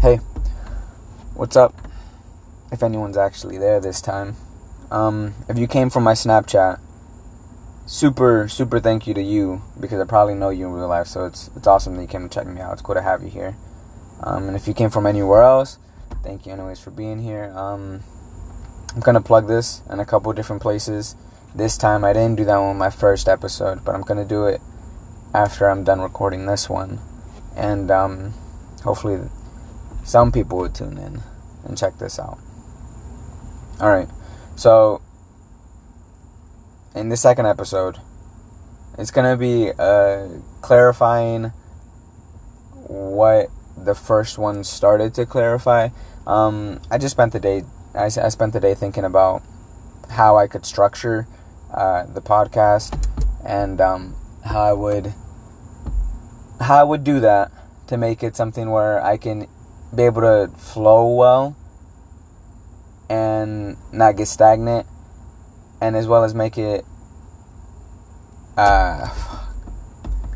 Hey, what's up? If anyone's actually there this time. Um, if you came from my Snapchat, super, super thank you to you because I probably know you in real life, so it's it's awesome that you came to check me out. It's cool to have you here. Um, and if you came from anywhere else, thank you anyways for being here. Um, I'm gonna plug this in a couple different places. This time I didn't do that one my first episode, but I'm gonna do it after I'm done recording this one, and um, hopefully some people would tune in and check this out. All right, so in the second episode, it's gonna be uh, clarifying what the first one started to clarify. Um, I just spent the day. I, I spent the day thinking about how I could structure uh, the podcast and um, how I would how I would do that to make it something where I can be able to flow well and not get stagnant and as well as make it uh,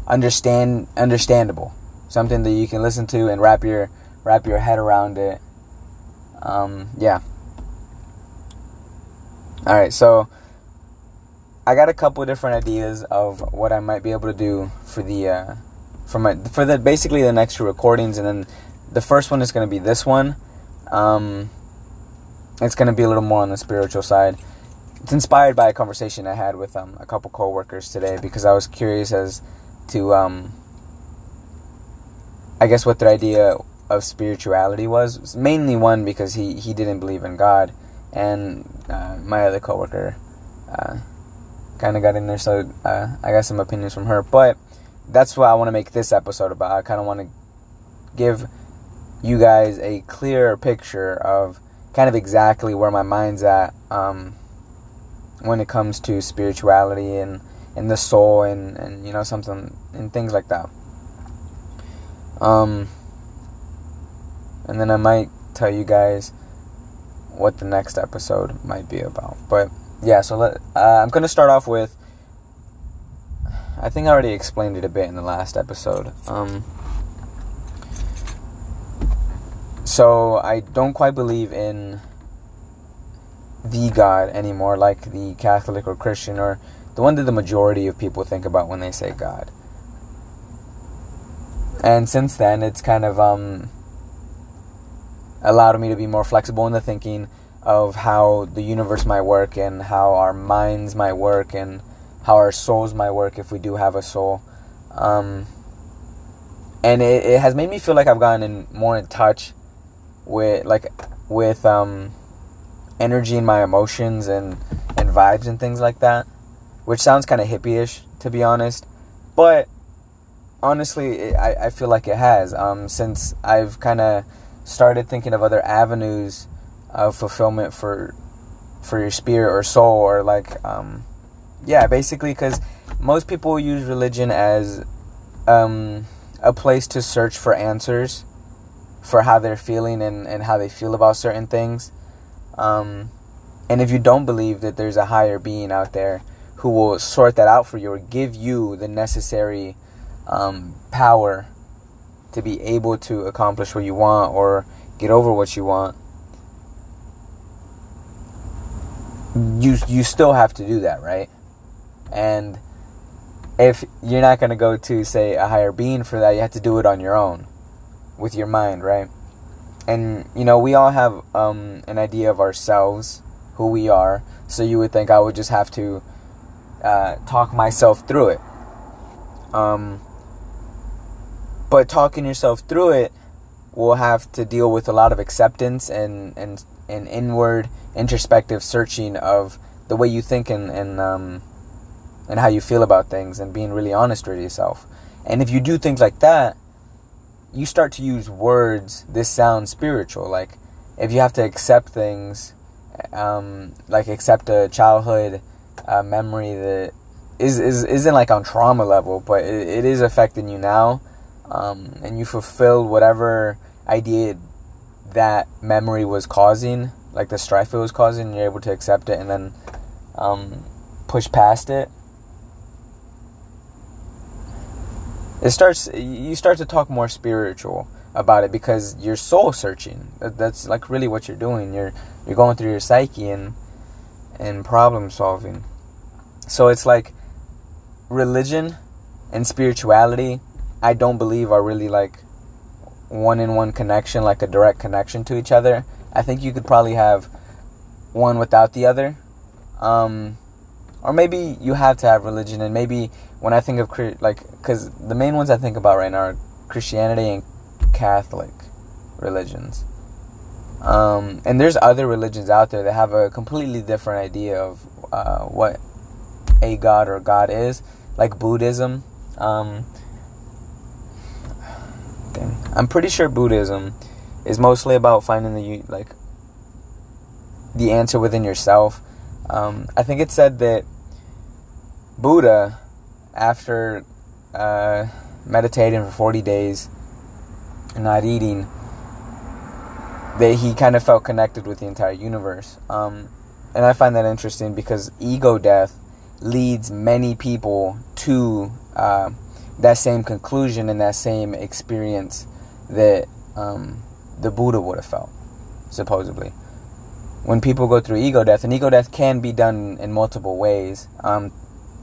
understand understandable. Something that you can listen to and wrap your wrap your head around it. Um, yeah. All right so I got a couple different ideas of what I might be able to do for the uh, for my for the basically the next two recordings, and then the first one is going to be this one. Um, it's going to be a little more on the spiritual side. It's inspired by a conversation I had with um, a couple coworkers today because I was curious as to um, I guess what their idea of spirituality was. Mainly one because he he didn't believe in God, and uh, my other coworker. Uh, kind of got in there, so uh, I got some opinions from her. But that's what I want to make this episode about. I kind of want to give you guys a clearer picture of kind of exactly where my mind's at um, when it comes to spirituality and, and the soul and, and you know something and things like that. Um, and then I might tell you guys what the next episode might be about. But yeah, so let, uh, I'm going to start off with. I think I already explained it a bit in the last episode. Um, so I don't quite believe in the God anymore, like the Catholic or Christian or the one that the majority of people think about when they say God. And since then, it's kind of um, allowed me to be more flexible in the thinking of how the universe might work and how our minds might work and how our souls might work if we do have a soul. Um, and it, it has made me feel like I've gotten in, more in touch with like with um, energy in my emotions and and vibes and things like that, which sounds kind of hippie-ish to be honest, but honestly, it, I I feel like it has. Um, since I've kind of started thinking of other avenues of fulfillment for for your spirit or soul or like um yeah basically because most people use religion as um a place to search for answers for how they're feeling and, and how they feel about certain things um and if you don't believe that there's a higher being out there who will sort that out for you or give you the necessary um, power to be able to accomplish what you want or get over what you want you you still have to do that, right? And if you're not going to go to say a higher being for that, you have to do it on your own with your mind, right? And you know, we all have um, an idea of ourselves, who we are. So you would think I would just have to uh, talk myself through it. Um, but talking yourself through it will have to deal with a lot of acceptance and and an inward introspective searching of the way you think and and um, and how you feel about things and being really honest with yourself. And if you do things like that, you start to use words. This sounds spiritual. Like if you have to accept things, um, like accept a childhood uh, memory that is, is isn't like on trauma level, but it, it is affecting you now, um, and you fulfilled whatever idea that memory was causing, like the strife it was causing, you're able to accept it and then um, push past it. It starts. You start to talk more spiritual about it because you're soul searching. That's like really what you're doing. You're you're going through your psyche and and problem solving. So it's like religion and spirituality I don't believe are really like one in one connection, like a direct connection to each other. I think you could probably have one without the other. Um, or maybe you have to have religion, and maybe when I think of like, because the main ones I think about right now are Christianity and Catholic religions. Um, and there's other religions out there that have a completely different idea of uh, what a god or god is, like Buddhism. Um, I'm pretty sure Buddhism is mostly about finding the like the answer within yourself. Um, I think it said that Buddha, after uh, meditating for 40 days and not eating, that he kind of felt connected with the entire universe. Um, and I find that interesting because ego death leads many people to uh, that same conclusion and that same experience that um, the Buddha would have felt, supposedly. When people go through ego death, and ego death can be done in multiple ways. Um,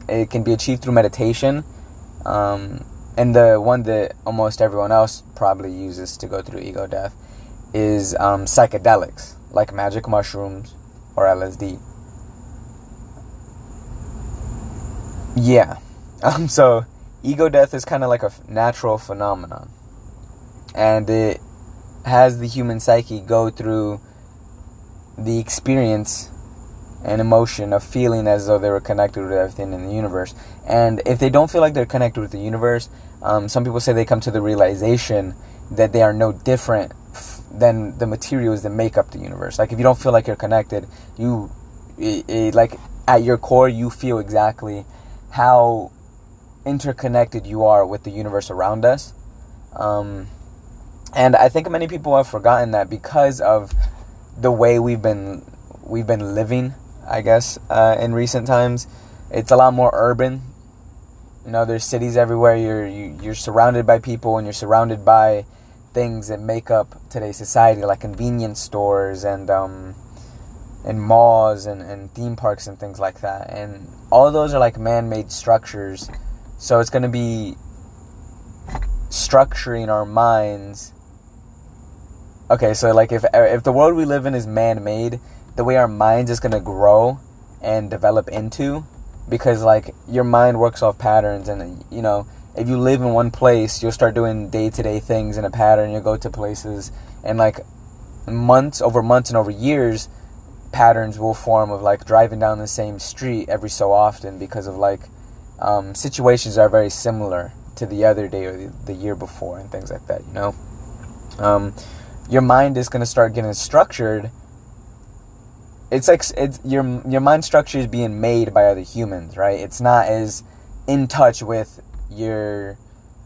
it can be achieved through meditation, um, and the one that almost everyone else probably uses to go through ego death is um, psychedelics, like magic mushrooms or LSD. Yeah. Um, so, ego death is kind of like a natural phenomenon and it has the human psyche go through the experience and emotion of feeling as though they were connected with everything in the universe. And if they don't feel like they're connected with the universe, um, some people say they come to the realization that they are no different f- than the materials that make up the universe. Like if you don't feel like you're connected, you it, it, like at your core you feel exactly how interconnected you are with the universe around us. Um, and I think many people have forgotten that because of the way we've been we've been living, I guess, uh, in recent times. It's a lot more urban. You know, there's cities everywhere. You're you, are you are surrounded by people, and you're surrounded by things that make up today's society, like convenience stores and um, and malls and, and theme parks and things like that. And all those are like man-made structures. So it's going to be structuring our minds okay, so like if if the world we live in is man-made, the way our minds is gonna grow and develop into, because like your mind works off patterns, and you know if you live in one place, you'll start doing day-to-day things in a pattern. You'll go to places, and like months over months and over years, patterns will form of like driving down the same street every so often because of like um, situations are very similar to the other day or the, the year before and things like that. You know. Um, your mind is going to start getting structured it's like it's your your mind structure is being made by other humans right? It's not as in touch with your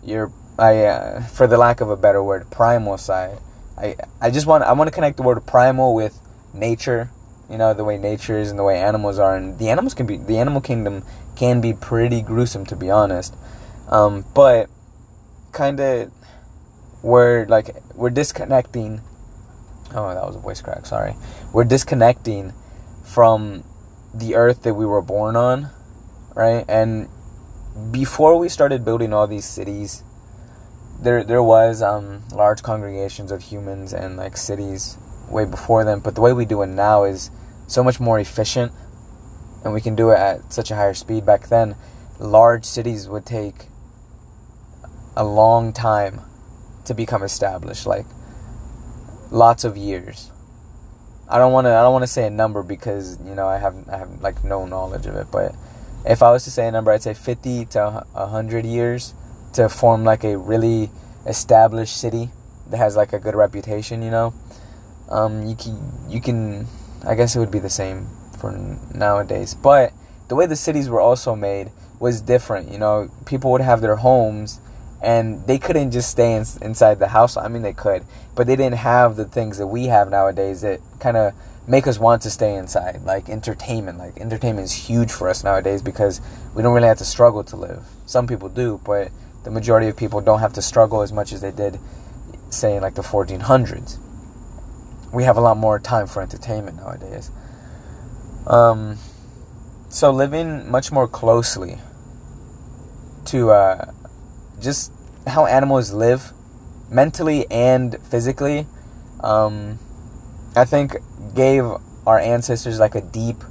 your I uh, for the lack of a better word primal side. I I just want I want to connect the word primal with nature you know the way nature is and the way animals are. And the animals can be the animal kingdom can be pretty gruesome to be honest. Um, but kind of we're like we're disconnecting oh that was a voice crack sorry. We're disconnecting from the earth that we were born on right? And before we started building all these cities there there was um, large congregations of humans and like cities way before them. But the way we do it now is so much more efficient and we can do it at such a higher speed. Back then large cities would take a long time to become established. Like lots of years. I don't want to i don't want to say a number because you know i have i have like no knowledge of it but if i was to say a number i'd say 50 to 100 years to form like a really established city that has like a good reputation you know? Um, you can you can i guess it would be the same for nowadays but the way the cities were also made was different you know? People would have their homes and they couldn't just stay in, inside the house. I mean, they could, but they didn't have the things that we have nowadays that kind of make us want to stay inside, like entertainment. Like entertainment is huge for us nowadays because we don't really have to struggle to live. Some people do, but the majority of people don't have to struggle as much as they did say in like the 1400s. We have a lot more time for entertainment nowadays. Um, so living much more closely to uh, just how animals live mentally and physically, um, I think gave our ancestors like a deep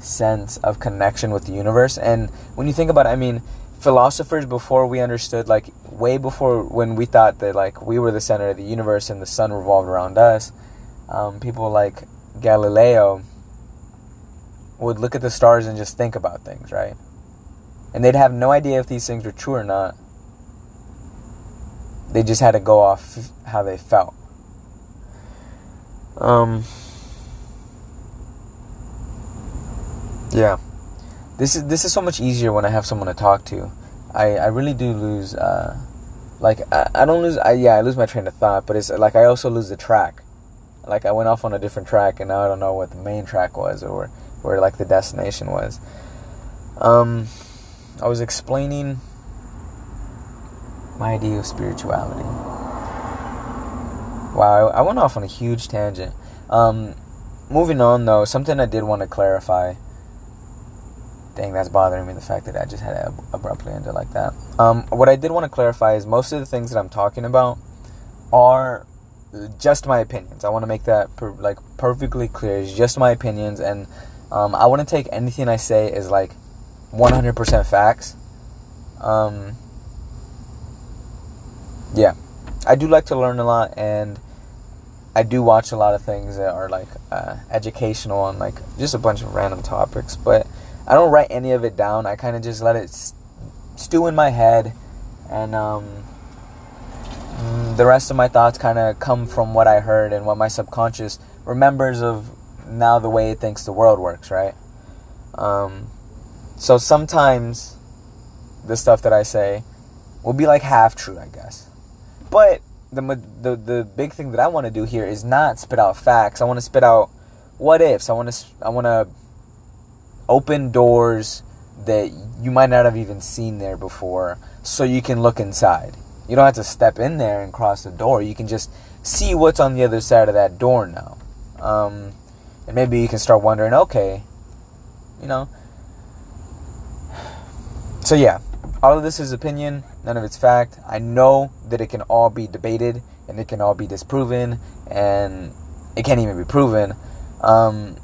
sense of connection with the universe. And when you think about it, I mean, philosophers before we understood, like way before when we thought that like we were the center of the universe and the sun revolved around us, um, people like Galileo would look at the stars and just think about things, right? And they'd have no idea if these things were true or not. They just had to go off how they felt. Um, yeah, this is this is so much easier when I have someone to talk to. I I really do lose. Uh, like I, I don't lose. I, yeah, I lose my train of thought, but it's like I also lose the track. Like I went off on a different track, and now I don't know what the main track was or where, like the destination was. Um, I was explaining my idea of spirituality. Wow, I went off on a huge tangent. Um, moving on though, something I did want to clarify. Dang, that's bothering me. The fact that I just had to abruptly end it like that. Um, what I did want to clarify is most of the things that I'm talking about are just my opinions. I want to make that per, like perfectly clear. It's just my opinions, and um, I want to take anything I say as like 100% facts. Um, yeah, I do like to learn a lot, and I do watch a lot of things that are like uh, educational and like just a bunch of random topics. But I don't write any of it down. I kind of just let it stew in my head, and um, mm, the rest of my thoughts kind of come from what I heard and what my subconscious remembers of now the way it thinks the world works. Right. Um, so sometimes the stuff that I say will be like half true, I guess. But the the the big thing that I want to do here is not spit out facts. I want to spit out what ifs. I want to I want to open doors that you might not have even seen there before, so you can look inside. You don't have to step in there and cross the door. You can just see what's on the other side of that door now. Um, and maybe you can start wondering, okay, you know. So yeah, all of this is opinion, none of it's fact. I know that it can all be debated and it can all be disproven and it can't even be proven. Um,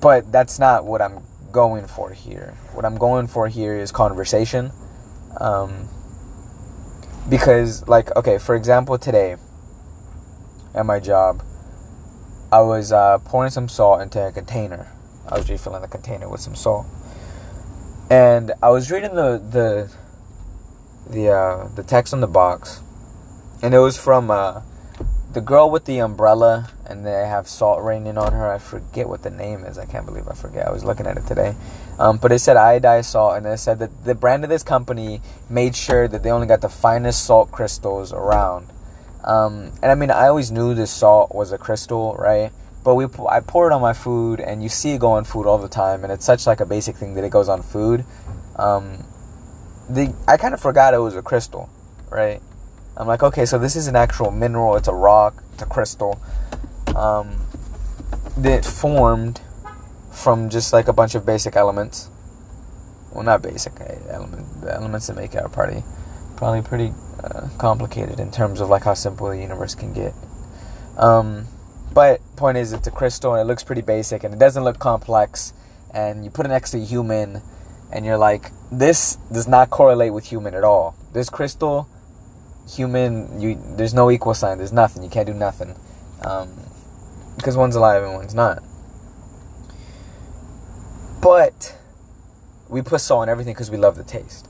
but that's not what I'm going for here. What I'm going for here is conversation. Um, because, like, okay, for example, today at my job, I was uh, pouring some salt into a container. I was refilling the container with some salt. And I was reading the, the the uh, the text on the box, and it was from uh, the girl with the umbrella, and they have salt raining on her. I forget what the name is. I can't believe I forget. I was looking at it today, um, but it said iodized salt, and it said that the brand of this company made sure that they only got the finest salt crystals around. Um, and I mean, I always knew this salt was a crystal, right? But we, I pour it on my food, and you see it go on food all the time, and it's such like a basic thing that it goes on food. Um, the I kind of forgot it was a crystal, right? I'm like, okay, so this is an actual mineral. It's a rock. It's a crystal. Um, that formed from just like a bunch of basic elements. Well, not basic eh, element. The elements that make are probably probably pretty uh, complicated in terms of like how simple the universe can get. Um, but point is, it's a crystal and it looks pretty basic and it doesn't look complex. And you put it next to a human and you're like, this does not correlate with human at all. This crystal, human, you there's no equal sign. There's nothing. You can't do nothing, um, because one's alive and one's not. But we put salt on everything because we love the taste.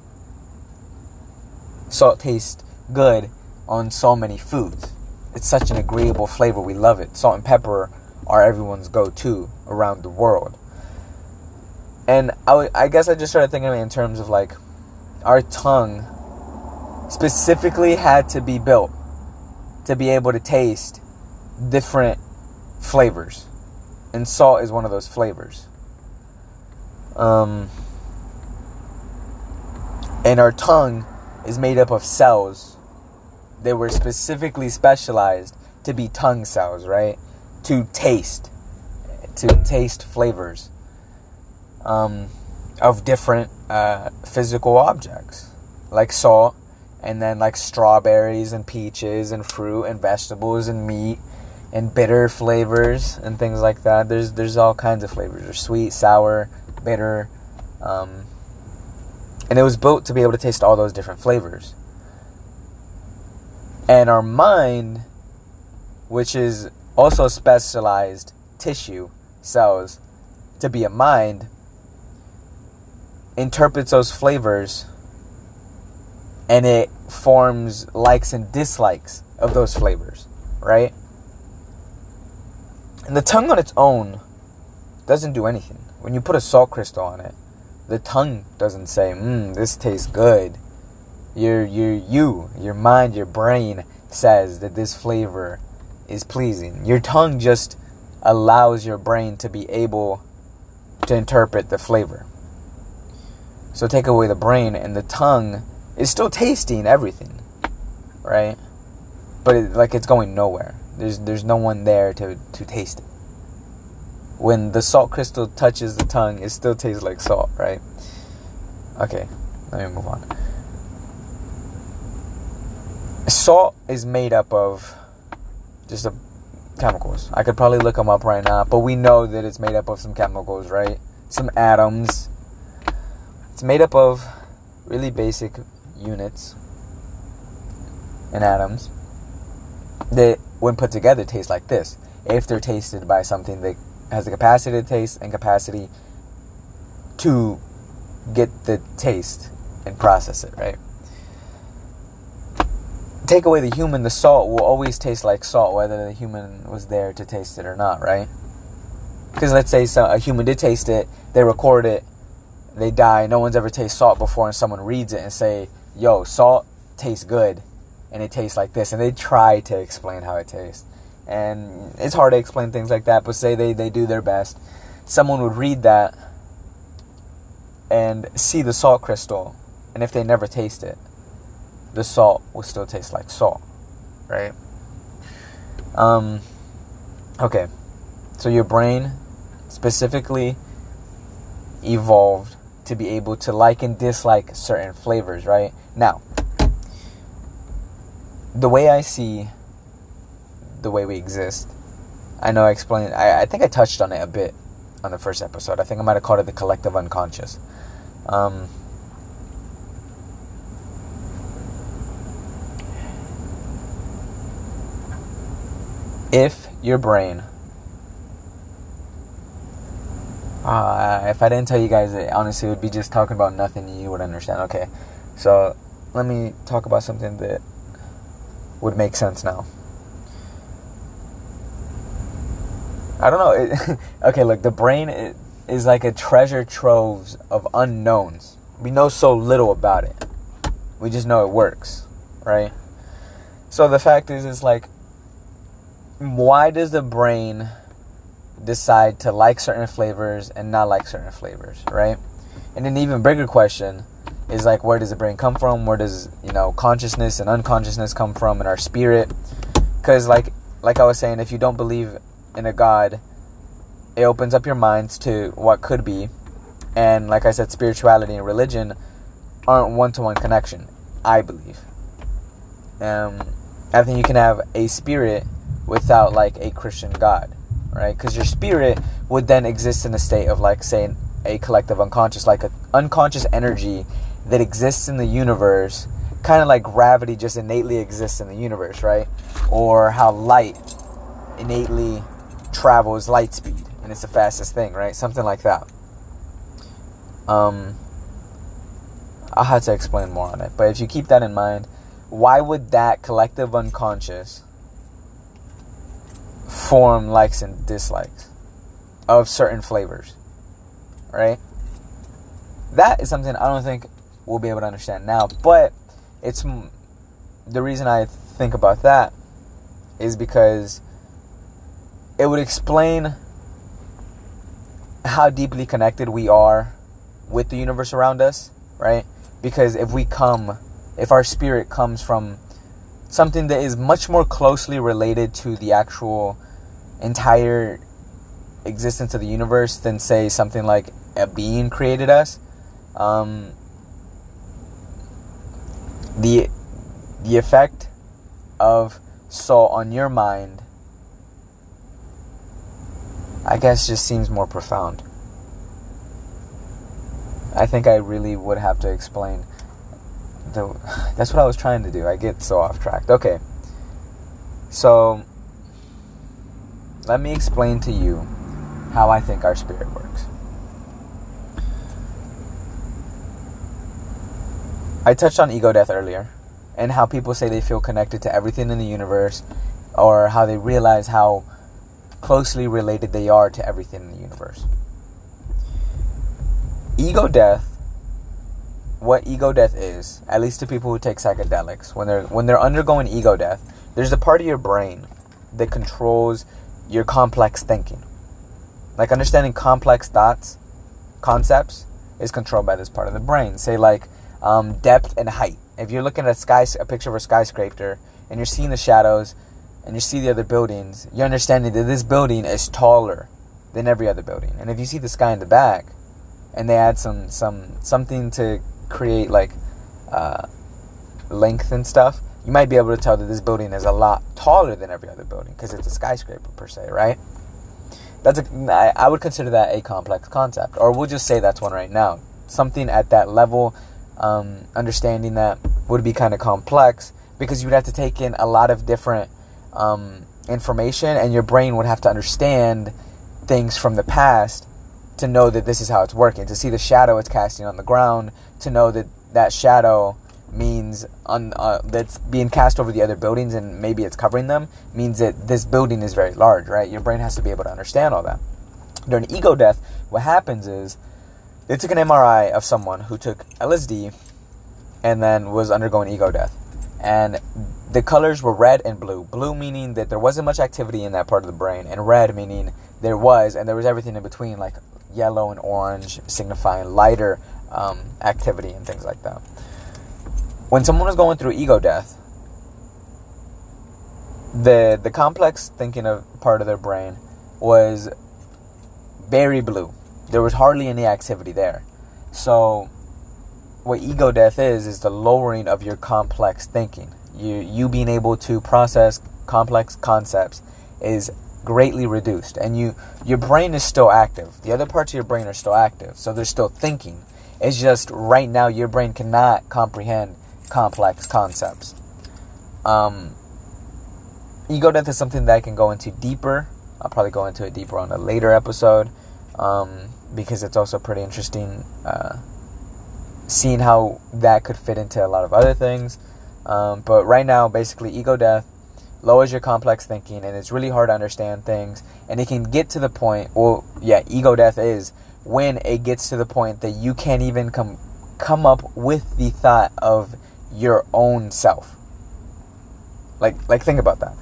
Salt tastes good on so many foods. It's such an agreeable flavor. We love it. Salt and pepper are everyone's go-to around the world and I guess I just started thinking of it in terms of like our tongue specifically had to be built to be able to taste different flavors, and salt is one of those flavors. Um, and our tongue is made up of cells that were specifically specialized to be tongue cells, right? To taste, to taste flavors um, of different uh, physical objects, like salt, and then like strawberries and peaches and fruit and vegetables and meat and bitter flavors and things like that. There's there's all kinds of flavors. There's sweet, sour, bitter, um, and it was built to be able to taste all those different flavors. And our mind, which is also specialized tissue cells to be a mind, interprets those flavors and it forms likes and dislikes of those flavors, right? And the tongue on its own doesn't do anything. When you put a salt crystal on it, the tongue doesn't say, "Mmm, this tastes good." Your your you, your mind, your brain says that this flavor is pleasing. Your tongue just allows your brain to be able to interpret the flavor. So take away the brain and the tongue is still tasting everything, right? But it, like it's going nowhere. There's there's no one there to to taste it. When the salt crystal touches the tongue, it still tastes like salt, right? Okay, let me move on. Salt is made up of just a chemicals. I could probably look them up right now, but we know that it's made up of some chemicals, right? Some atoms. It's made up of really basic units and atoms that, when put together, taste like this. If they're tasted by something that has the capacity to taste and capacity to get the taste and process it, right? take away the human, the salt will always taste like salt, whether the human was there to taste it or not, right? Because let's say so, a human did taste it, they record it, they die. No one's ever tasted salt before, and someone reads it and say, "Yo, salt tastes good," and it tastes like this, and they try to explain how it tastes, and it's hard to explain things like that. But say they they do their best, someone would read that and see the salt crystal, and if they never taste it, the salt will still taste like salt, right? Um, okay, so your brain specifically evolved to be able to like and dislike certain flavors, right? Now, the way I see the way we exist, I know I explained, I, I think I touched on it a bit on the first episode. I think I might have called it the collective unconscious. Um, if your brain uh, if I didn't tell you guys it honestly would be just talking about nothing you would understand. Okay. So let me talk about something that would make sense now. I don't know. It, okay look the brain is like a treasure trove of unknowns. We know so little about it. We just know it works right? So the fact is it's like why does the brain decide to like certain flavors and not like certain flavors, right? And an even bigger question is like where does the brain come from? Where does, you know, consciousness and unconsciousness come from in our spirit? Cuz like like I was saying if you don't believe in a god, it opens up your minds to what could be. And like I said spirituality and religion aren't one-to-one connection, I believe. Um I think you can have a spirit without like a Christian God, right? Because your spirit would then exist in a state of like, say, a collective unconscious, like an unconscious energy that exists in the universe, kind of like gravity just innately exists in the universe, right? Or how light innately travels light speed and it's the fastest thing, right? Something like that. Um, I'll have to explain more on it, but if you keep that in mind, why would that collective unconscious form likes and dislikes of certain flavors, right? That is something I don't think we'll be able to understand now, but it's the reason I think about that is because it would explain how deeply connected we are with the universe around us, right? Because if we come, if our spirit comes from something that is much more closely related to the actual entire existence of the universe than say something like a being created us. Um, the the effect of soul on your mind I guess just seems more profound. I think I really would have to explain the that's what I was trying to do. I get so off track. Okay. So let me explain to you how I think our spirit works. I touched on ego death earlier and how people say they feel connected to everything in the universe or how they realize how closely related they are to everything in the universe. Ego death, what ego death is, at least to people who take psychedelics, when they're when they're undergoing ego death, there's a part of your brain that controls your complex thinking. Like understanding complex thoughts, concepts, is controlled by this part of the brain. Say like um, depth and height. If you're looking at a sky, a picture of a skyscraper, and you're seeing the shadows, and you see the other buildings, you're understanding that this building is taller than every other building. And if you see the sky in the back, and they add some some something to create like uh, length and stuff, you might be able to tell that this building is a lot taller than every other building because it's a skyscraper per se, right? That's a, I, I would consider that a complex concept, or we'll just say that's one right now. Something at that level, um, understanding that would be kind of complex because you would have to take in a lot of different um, information, and your brain would have to understand things from the past to know that this is how it's working. To see the shadow it's casting on the ground, to know that that shadow means on uh, that's being cast over the other buildings and maybe it's covering them means that this building is very large, right? Your brain has to be able to understand all that. During ego death, what happens is they took an MRI of someone who took LSD and then was undergoing ego death and the colors were red and blue. Blue meaning that there wasn't much activity in that part of the brain, and red meaning there was, and there was everything in between, like yellow and orange, signifying lighter um, activity and things like that. When someone was going through ego death, the the complex thinking of part of their brain was very blue. There was hardly any activity there. So what ego death is is the lowering of your complex thinking. You you being able to process complex concepts is greatly reduced and you your brain is still active. The other parts of your brain are still active. So they're still thinking. It's just right now your brain cannot comprehend complex concepts. Um, ego death is something that I can go into deeper. I'll probably go into it deeper on a later episode um, because it's also pretty interesting uh, seeing how that could fit into a lot of other things. Um, but right now, basically, ego death lowers your complex thinking, and it's really hard to understand things. And it can get to the point, well, yeah, ego death is when it gets to the point that you can't even come come up with the thought of your own self. Like, like think about that.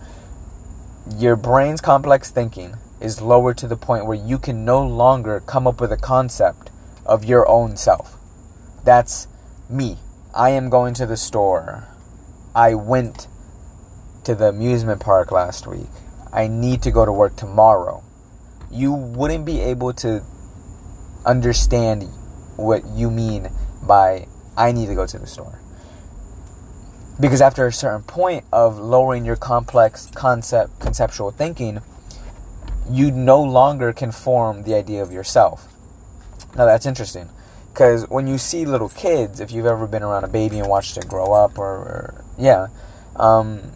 Your brain's complex thinking is lowered to the point where you can no longer come up with a concept of your own self. That's me. I am going to the store. I went to the amusement park last week. I need to go to work tomorrow. You wouldn't be able to understand what you mean by I need to go to the store. Because after a certain point of lowering your complex concept conceptual thinking, you no longer can form the idea of yourself. Now that's interesting because when you see little kids, if you've ever been around a baby and watched it grow up, or, or yeah, um,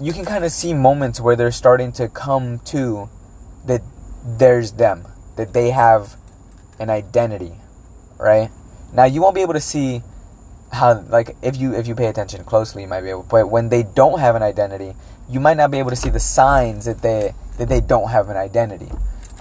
you can kind of see moments where they're starting to come to that there's them, that they have an identity, right? Now you won't be able to see how, like, if you if you pay attention closely, you might be able. But when they don't have an identity, you might not be able to see the signs that they that they don't have an identity.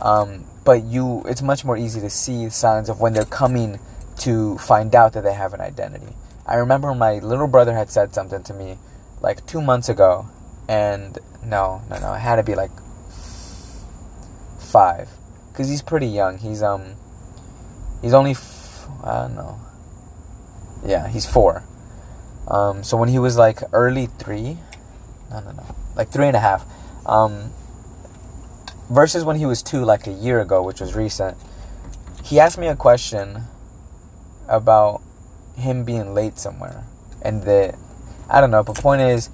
Um, but you it's much more easy to see signs of when they're coming to find out that they have an identity. I remember my little brother had said something to me like 2 months ago and no, no, no, it had to be like 5 cuz he's pretty young. He's um he's only f- I don't know. Yeah, he's 4. Um, so when he was like early three, no, no, no, like three and a half, um, versus when he was two, like a year ago, which was recent, he asked me a question about him being late somewhere. And that, I don't know, but point is,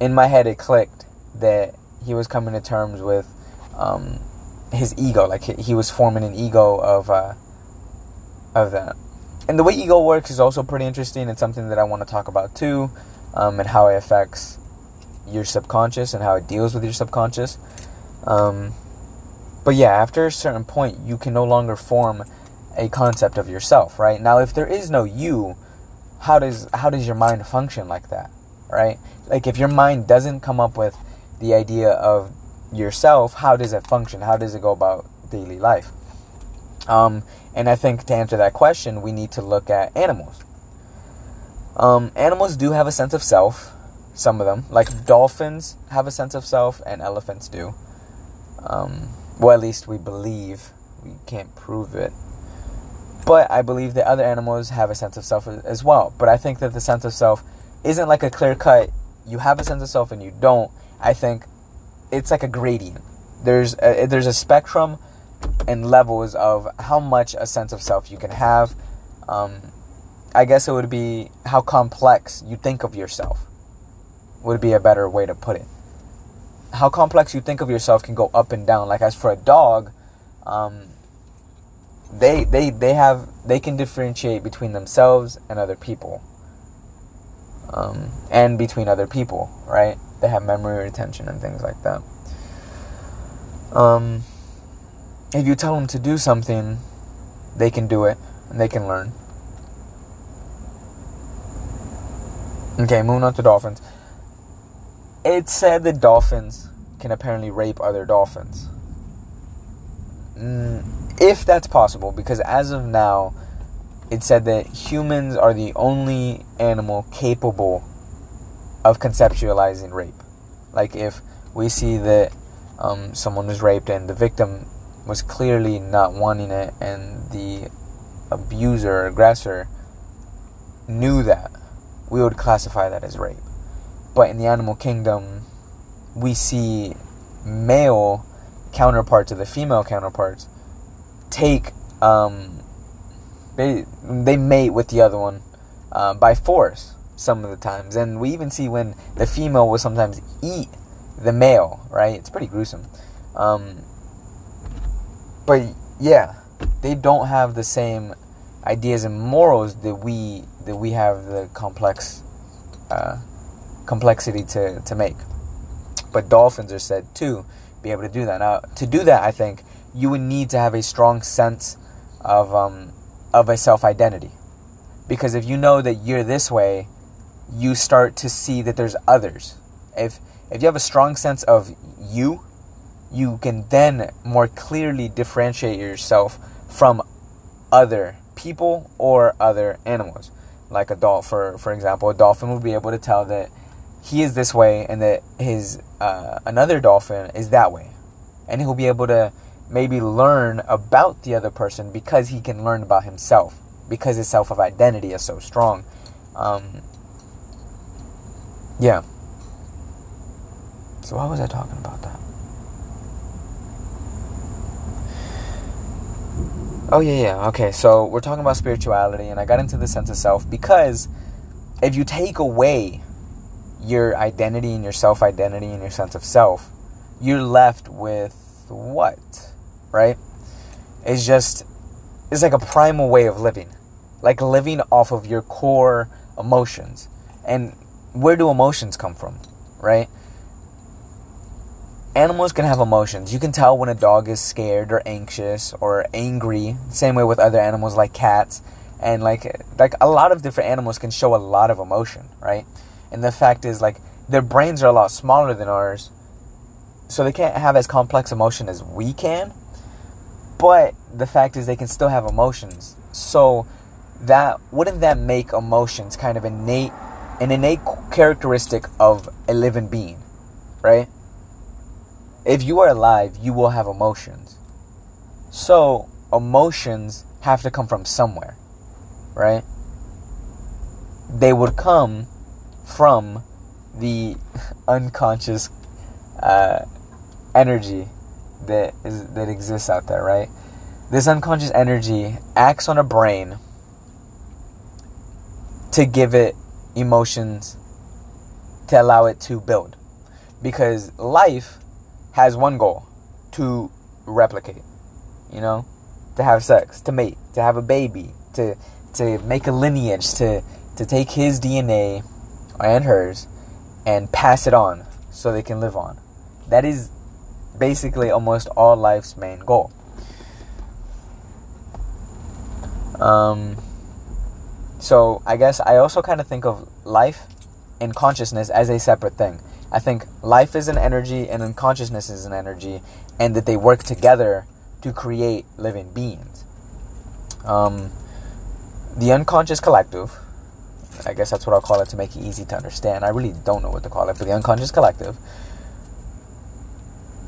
in my head it clicked that he was coming to terms with um, his ego. Like he was forming an ego of, uh, of that. And the way ego works is also pretty interesting. It's something that I want to talk about too, um, and how it affects your subconscious and how it deals with your subconscious. Um, but yeah, after a certain point, you can no longer form a concept of yourself, right? Now, if there is no you, how does how does your mind function like that, right? Like if your mind doesn't come up with the idea of yourself, how does it function? How does it go about daily life? Um, and I think to answer that question, we need to look at animals. Um, animals do have a sense of self. Some of them, like dolphins, have a sense of self, and elephants do. Um, well, at least we believe. We can't prove it. But I believe that other animals have a sense of self as well. But I think that the sense of self isn't like a clear cut, you have a sense of self and you don't. I think it's like a gradient. There's a, there's a spectrum and levels of how much a sense of self you can have. Um, I guess it would be how complex you think of yourself, would be a better way to put it how complex you think of yourself can go up and down. Like as for a dog, um, they they they have they can differentiate between themselves and other people, um, and between other people. Right? They have memory retention and things like that. Um, if you tell them to do something, they can do it and they can learn. Okay, moving on to dolphins It said that dolphins can apparently rape other dolphins. Mm, if that's possible, because as of now, it said that humans are the only animal capable of conceptualizing rape. Like if we see that um, someone was raped and the victim was clearly not wanting it, and the abuser or aggressor knew that, we would classify that as rape. But in the animal kingdom, we see male counterparts of the female counterparts take um, they they mate with the other one uh, by force some of the times, and we even see when the female will sometimes eat the male. Right? It's pretty gruesome. Um, but yeah, they don't have the same ideas and morals that we that we have the complex uh, complexity to, to make. But dolphins are said to be able to do that. Now, to do that, I think you would need to have a strong sense of um, of a self identity, because if you know that you're this way, you start to see that there's others. If if you have a strong sense of you, you can then more clearly differentiate yourself from other people or other animals. Like a dolphin, for, for example, a dolphin would be able to tell that he is this way and that his uh, another dolphin is that way. And he'll be able to maybe learn about the other person because he can learn about himself because his self of identity is so strong. Um, yeah. So why was i talking about that oh yeah yeah okay so we're talking about spirituality and i got into the sense of self because if you take away your identity and your self identity and your sense of self, you're left with what? Right? It's just, it's like a primal way of living. Like living off of your core emotions. And where do emotions come from? Right? Animals can have emotions. You can tell when a dog is scared or anxious or angry. Same way with other animals like cats. And like like a lot of different animals can show a lot of emotion, right? And the fact is, like, their brains are a lot smaller than ours, so they can't have as complex emotion as we can. But the fact is, they can still have emotions. So that wouldn't that make emotions kind of innate, an innate characteristic of a living being, right? If you are alive, you will have emotions. So emotions have to come from somewhere, right? They would come from the unconscious uh, energy that is that exists out there, right? This unconscious energy acts on a brain to give it emotions to allow it to build. Because life has one goal to replicate, you know, to have sex, to mate, to have a baby, to to make a lineage, to to take his DNA and hers and pass it on so they can live on. That is basically almost all life's main goal. Um, so I guess I also kind of think of life and consciousness as a separate thing. I think life is an energy and consciousness is an energy, and that they work together to create living beings. Um, the unconscious collective, I guess that's what I'll call it to make it easy to understand. I really don't know what to call it, but the unconscious collective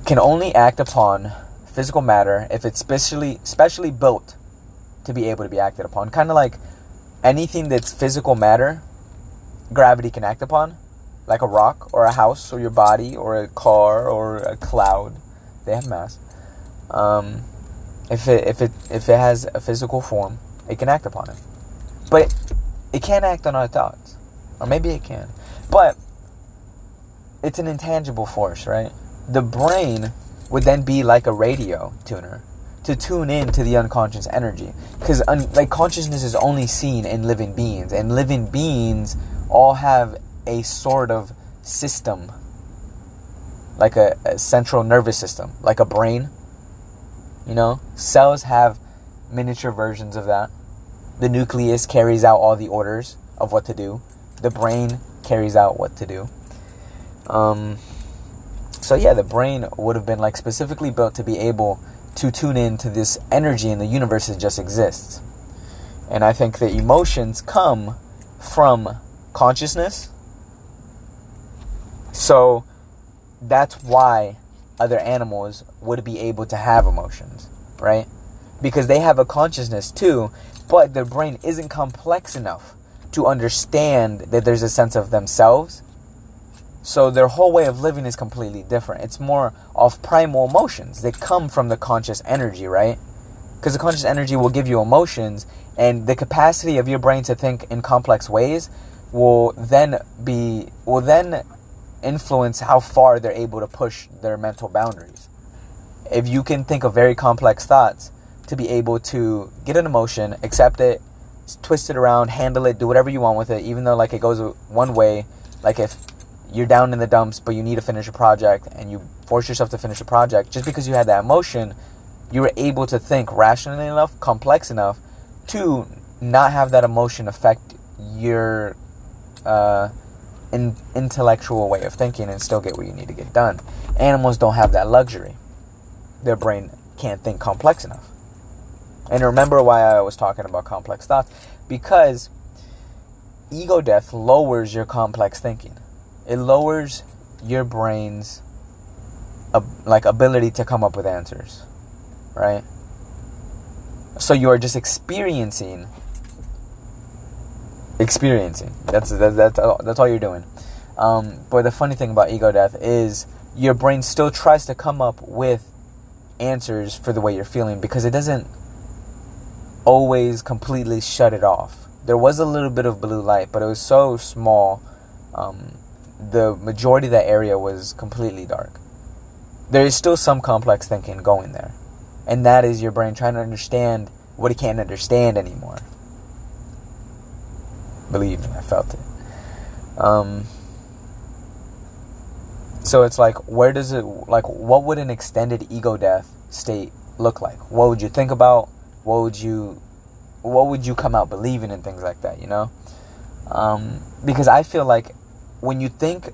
can only act upon physical matter if it's specially specially built to be able to be acted upon. Kind of like anything that's physical matter, gravity can act upon, like a rock or a house or your body or a car or a cloud. They have mass. Um, if it if it if it has a physical form, it can act upon it, but it can't act on our thoughts, or maybe it can, but it's an intangible force, right? the brain would then be like a radio tuner to tune in to the unconscious energy because un- like consciousness is only seen in living beings and living beings all have a sort of system like a, a central nervous system like a brain you know cells have miniature versions of that the nucleus carries out all the orders of what to do the brain carries out what to do um, so yeah, the brain would have been like specifically built to be able to tune in to this energy in the universe that just exists. And I think that emotions come from consciousness. So that's why other animals would be able to have emotions, right? Because they have a consciousness too, but their brain isn't complex enough to understand that there's a sense of themselves so their whole way of living is completely different. It's more of primal emotions. They come from the conscious energy, right? Because the conscious energy will give you emotions, and the capacity of your brain to think in complex ways will then be will then influence how far they're able to push their mental boundaries. If you can think of very complex thoughts, to be able to get an emotion, accept it, twist it around, handle it, do whatever you want with it, even though like it goes one way, like if you're down in the dumps, but you need to finish a project and you force yourself to finish a project, just because you had that emotion, you were able to think rationally enough, complex enough to not have that emotion affect your uh, in, intellectual way of thinking and still get what you need to get done. Animals don't have that luxury. Their brain can't think complex enough. And remember why I was talking about complex thoughts? Because ego death lowers your complex thinking it lowers your brain's like ability to come up with answers, right? So you are just experiencing, experiencing. That's that's that's all, that's all you're doing. Um, but the funny thing about ego death is your brain still tries to come up with answers for the way you're feeling because it doesn't always completely shut it off. There was a little bit of blue light, but it was so small um, the majority of that area was completely dark. There is still some complex thinking going there. And that is your brain trying to understand what it can't understand anymore. Believe me, I felt it. Um, so it's like, where does it, like, what would an extended ego death state look like? What would you think about? What would you, what would you come out believing in things like that, you know? Um, because I feel like when you think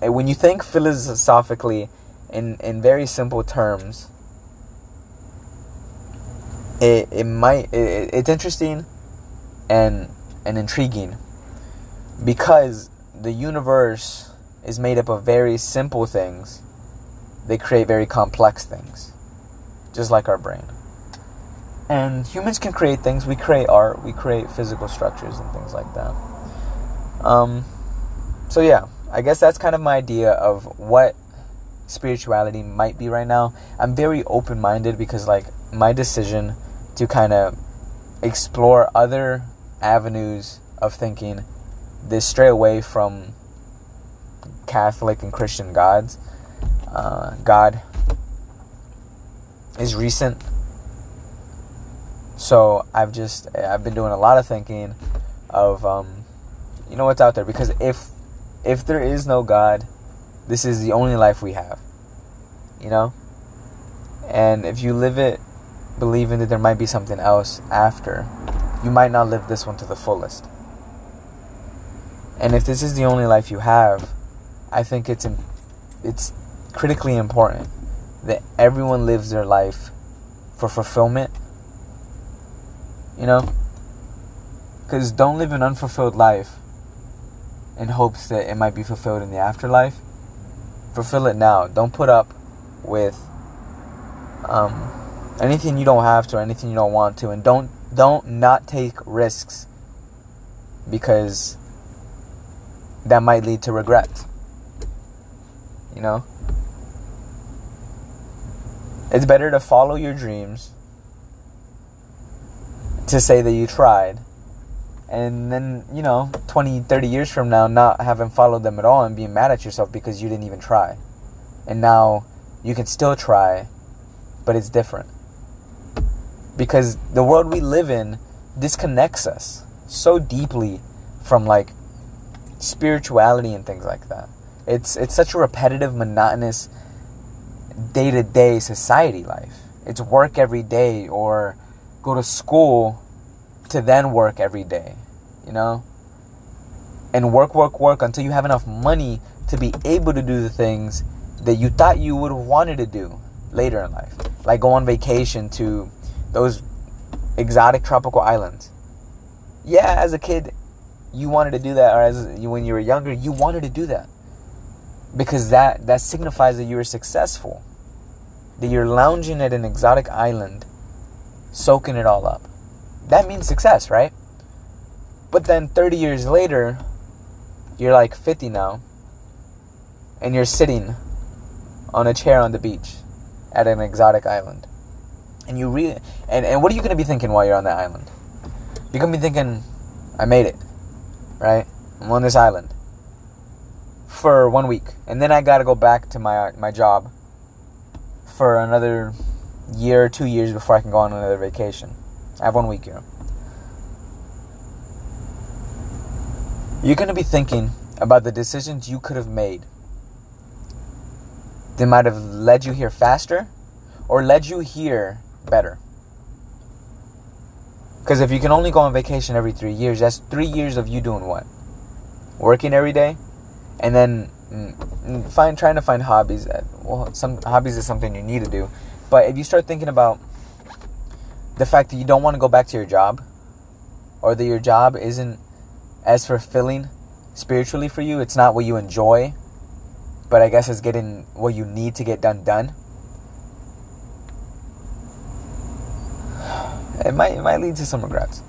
when you think philosophically in in very simple terms it it might it, it's interesting and and intriguing because the universe is made up of very simple things. They create very complex things just like our brain. And humans can create things. We create art. We create physical structures and things like that. Um, So yeah, I guess that's kind of my idea of what spirituality might be right now. I'm very open minded because, like, my decision to kind of explore other avenues of thinking, this stray away from Catholic and Christian gods, uh, God is recent. So I've just I've been doing a lot of thinking of um, you know what's out there because if if there is no God, this is the only life we have. You know? And if you live it believing that there might be something else after, you might not live this one to the fullest. And if this is the only life you have, I think it's it's critically important that everyone lives their life for fulfillment. You know? Cuz don't live an unfulfilled life in hopes that it might be fulfilled in the afterlife. Fulfill it now. Don't put up with um, anything you don't have to or anything you don't want to, and don't don't not take risks because that might lead to regret. You know, it's better to follow your dreams to say that you tried and then you know 20 30 years from now not having followed them at all and being mad at yourself because you didn't even try and now you can still try but it's different because the world we live in disconnects us so deeply from like spirituality and things like that it's it's such a repetitive monotonous day-to-day society life it's work every day or go to school to then work every day, you know? And work, work, work until you have enough money to be able to do the things that you thought you would have wanted to do later in life. Like go on vacation to those exotic tropical islands. Yeah, as a kid, you wanted to do that, or as when you were younger, you wanted to do that because that that signifies that you were successful. That you're lounging at an exotic island, soaking it all up that means success, right? But then 30 years later, you're like 50 now, and you're sitting on a chair on the beach at an exotic island. And you really and, and what are you gonna be thinking while you're on that island? You're gonna be thinking, I made it. Right? I'm on this island. For one week. And then I gotta go back to my my job for another year or two years before I can go on another vacation. I have one week here. You're going to be thinking about the decisions you could have made. They might have led you here faster or led you here better. Because if you can only go on vacation every three years, that's three years of you doing what? Working every day, and then mm, mm, find trying to find hobbies. That, well, some hobbies is something you need to do, but if you start thinking about the fact that you don't want to go back to your job or that your job isn't as fulfilling spiritually for you, it's not what you enjoy, but I guess it's getting what you need to get done done. It might it might lead to some regrets.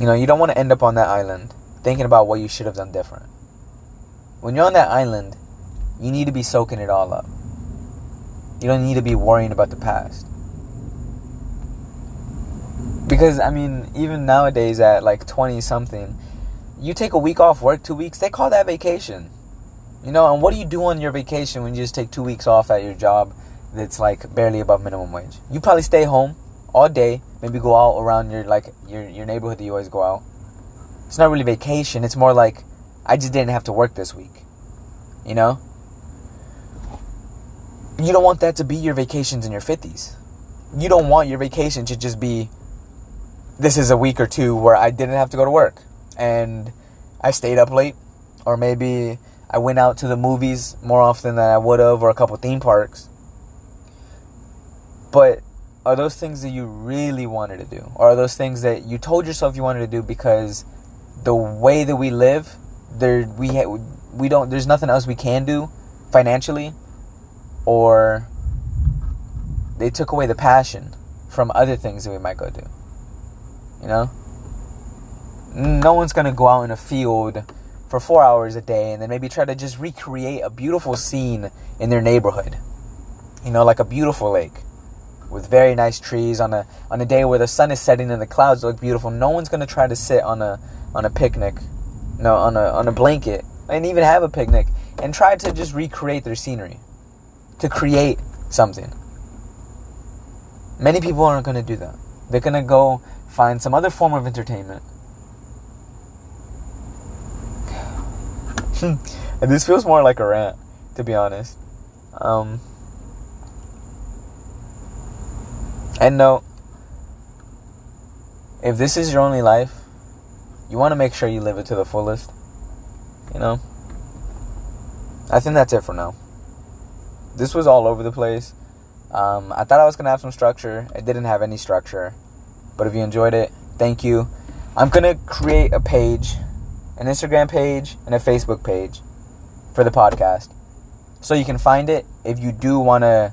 You know, you don't want to end up on that island thinking about what you should have done different. When you're on that island, you need to be soaking it all up. You don't need to be worrying about the past. Because I mean, even nowadays at like 20 something, you take a week off work, 2 weeks, they call that vacation. You know, and what do you do on your vacation when you just take 2 weeks off at your job that's like barely above minimum wage? You probably stay home all day, maybe go out around your like your your neighborhood that you always go out. It's not really vacation, it's more like I just didn't have to work this week. You know? You don't want that to be your vacations in your 50s. You don't want your vacation to just be this is a week or two where I didn't have to go to work and I stayed up late, or maybe I went out to the movies more often than I would have, or a couple theme parks. But are those things that you really wanted to do, or are those things that you told yourself you wanted to do because the way that we live, there we ha- we don't. There's nothing else we can do financially, or they took away the passion from other things that we might go do. You know? No one's going to go out in a field for four hours a day and then maybe try to just recreate a beautiful scene in their neighborhood. You know, like a beautiful lake with very nice trees on a on a day where the sun is setting and the clouds look beautiful. No one's gonna try to sit on a on a picnic, no, on a on a blanket, and even have a picnic and try to just recreate their scenery, to create something. Many people aren't gonna do that. They're gonna go find some other form of entertainment. and this feels more like a rant, to be honest. Um, and no, if this is your only life, you want to make sure you live it to the fullest. You know? I think that's it for now. This was all over the place. Um, I thought I was going to have some structure. It didn't have any structure. But if you enjoyed it, thank you. I'm going to create a page, an Instagram page, and a Facebook page for the podcast. So you can find it if you do want to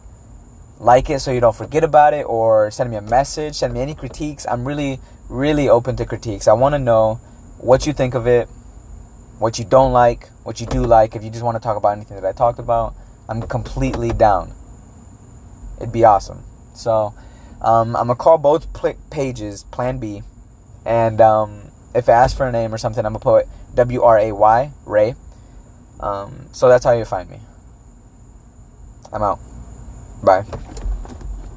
like it so you don't forget about it or send me a message, send me any critiques. I'm really, really open to critiques. I want to know what you think of it, what you don't like, what you do like. If you just want to talk about anything that I talked about, I'm completely down. It'd be awesome. So, um, I'm gonna call both pl- pages Plan B, and um, if I ask for a name or something, I'm gonna put W R A Y Ray. Um, so that's how you find me. I'm out. Bye.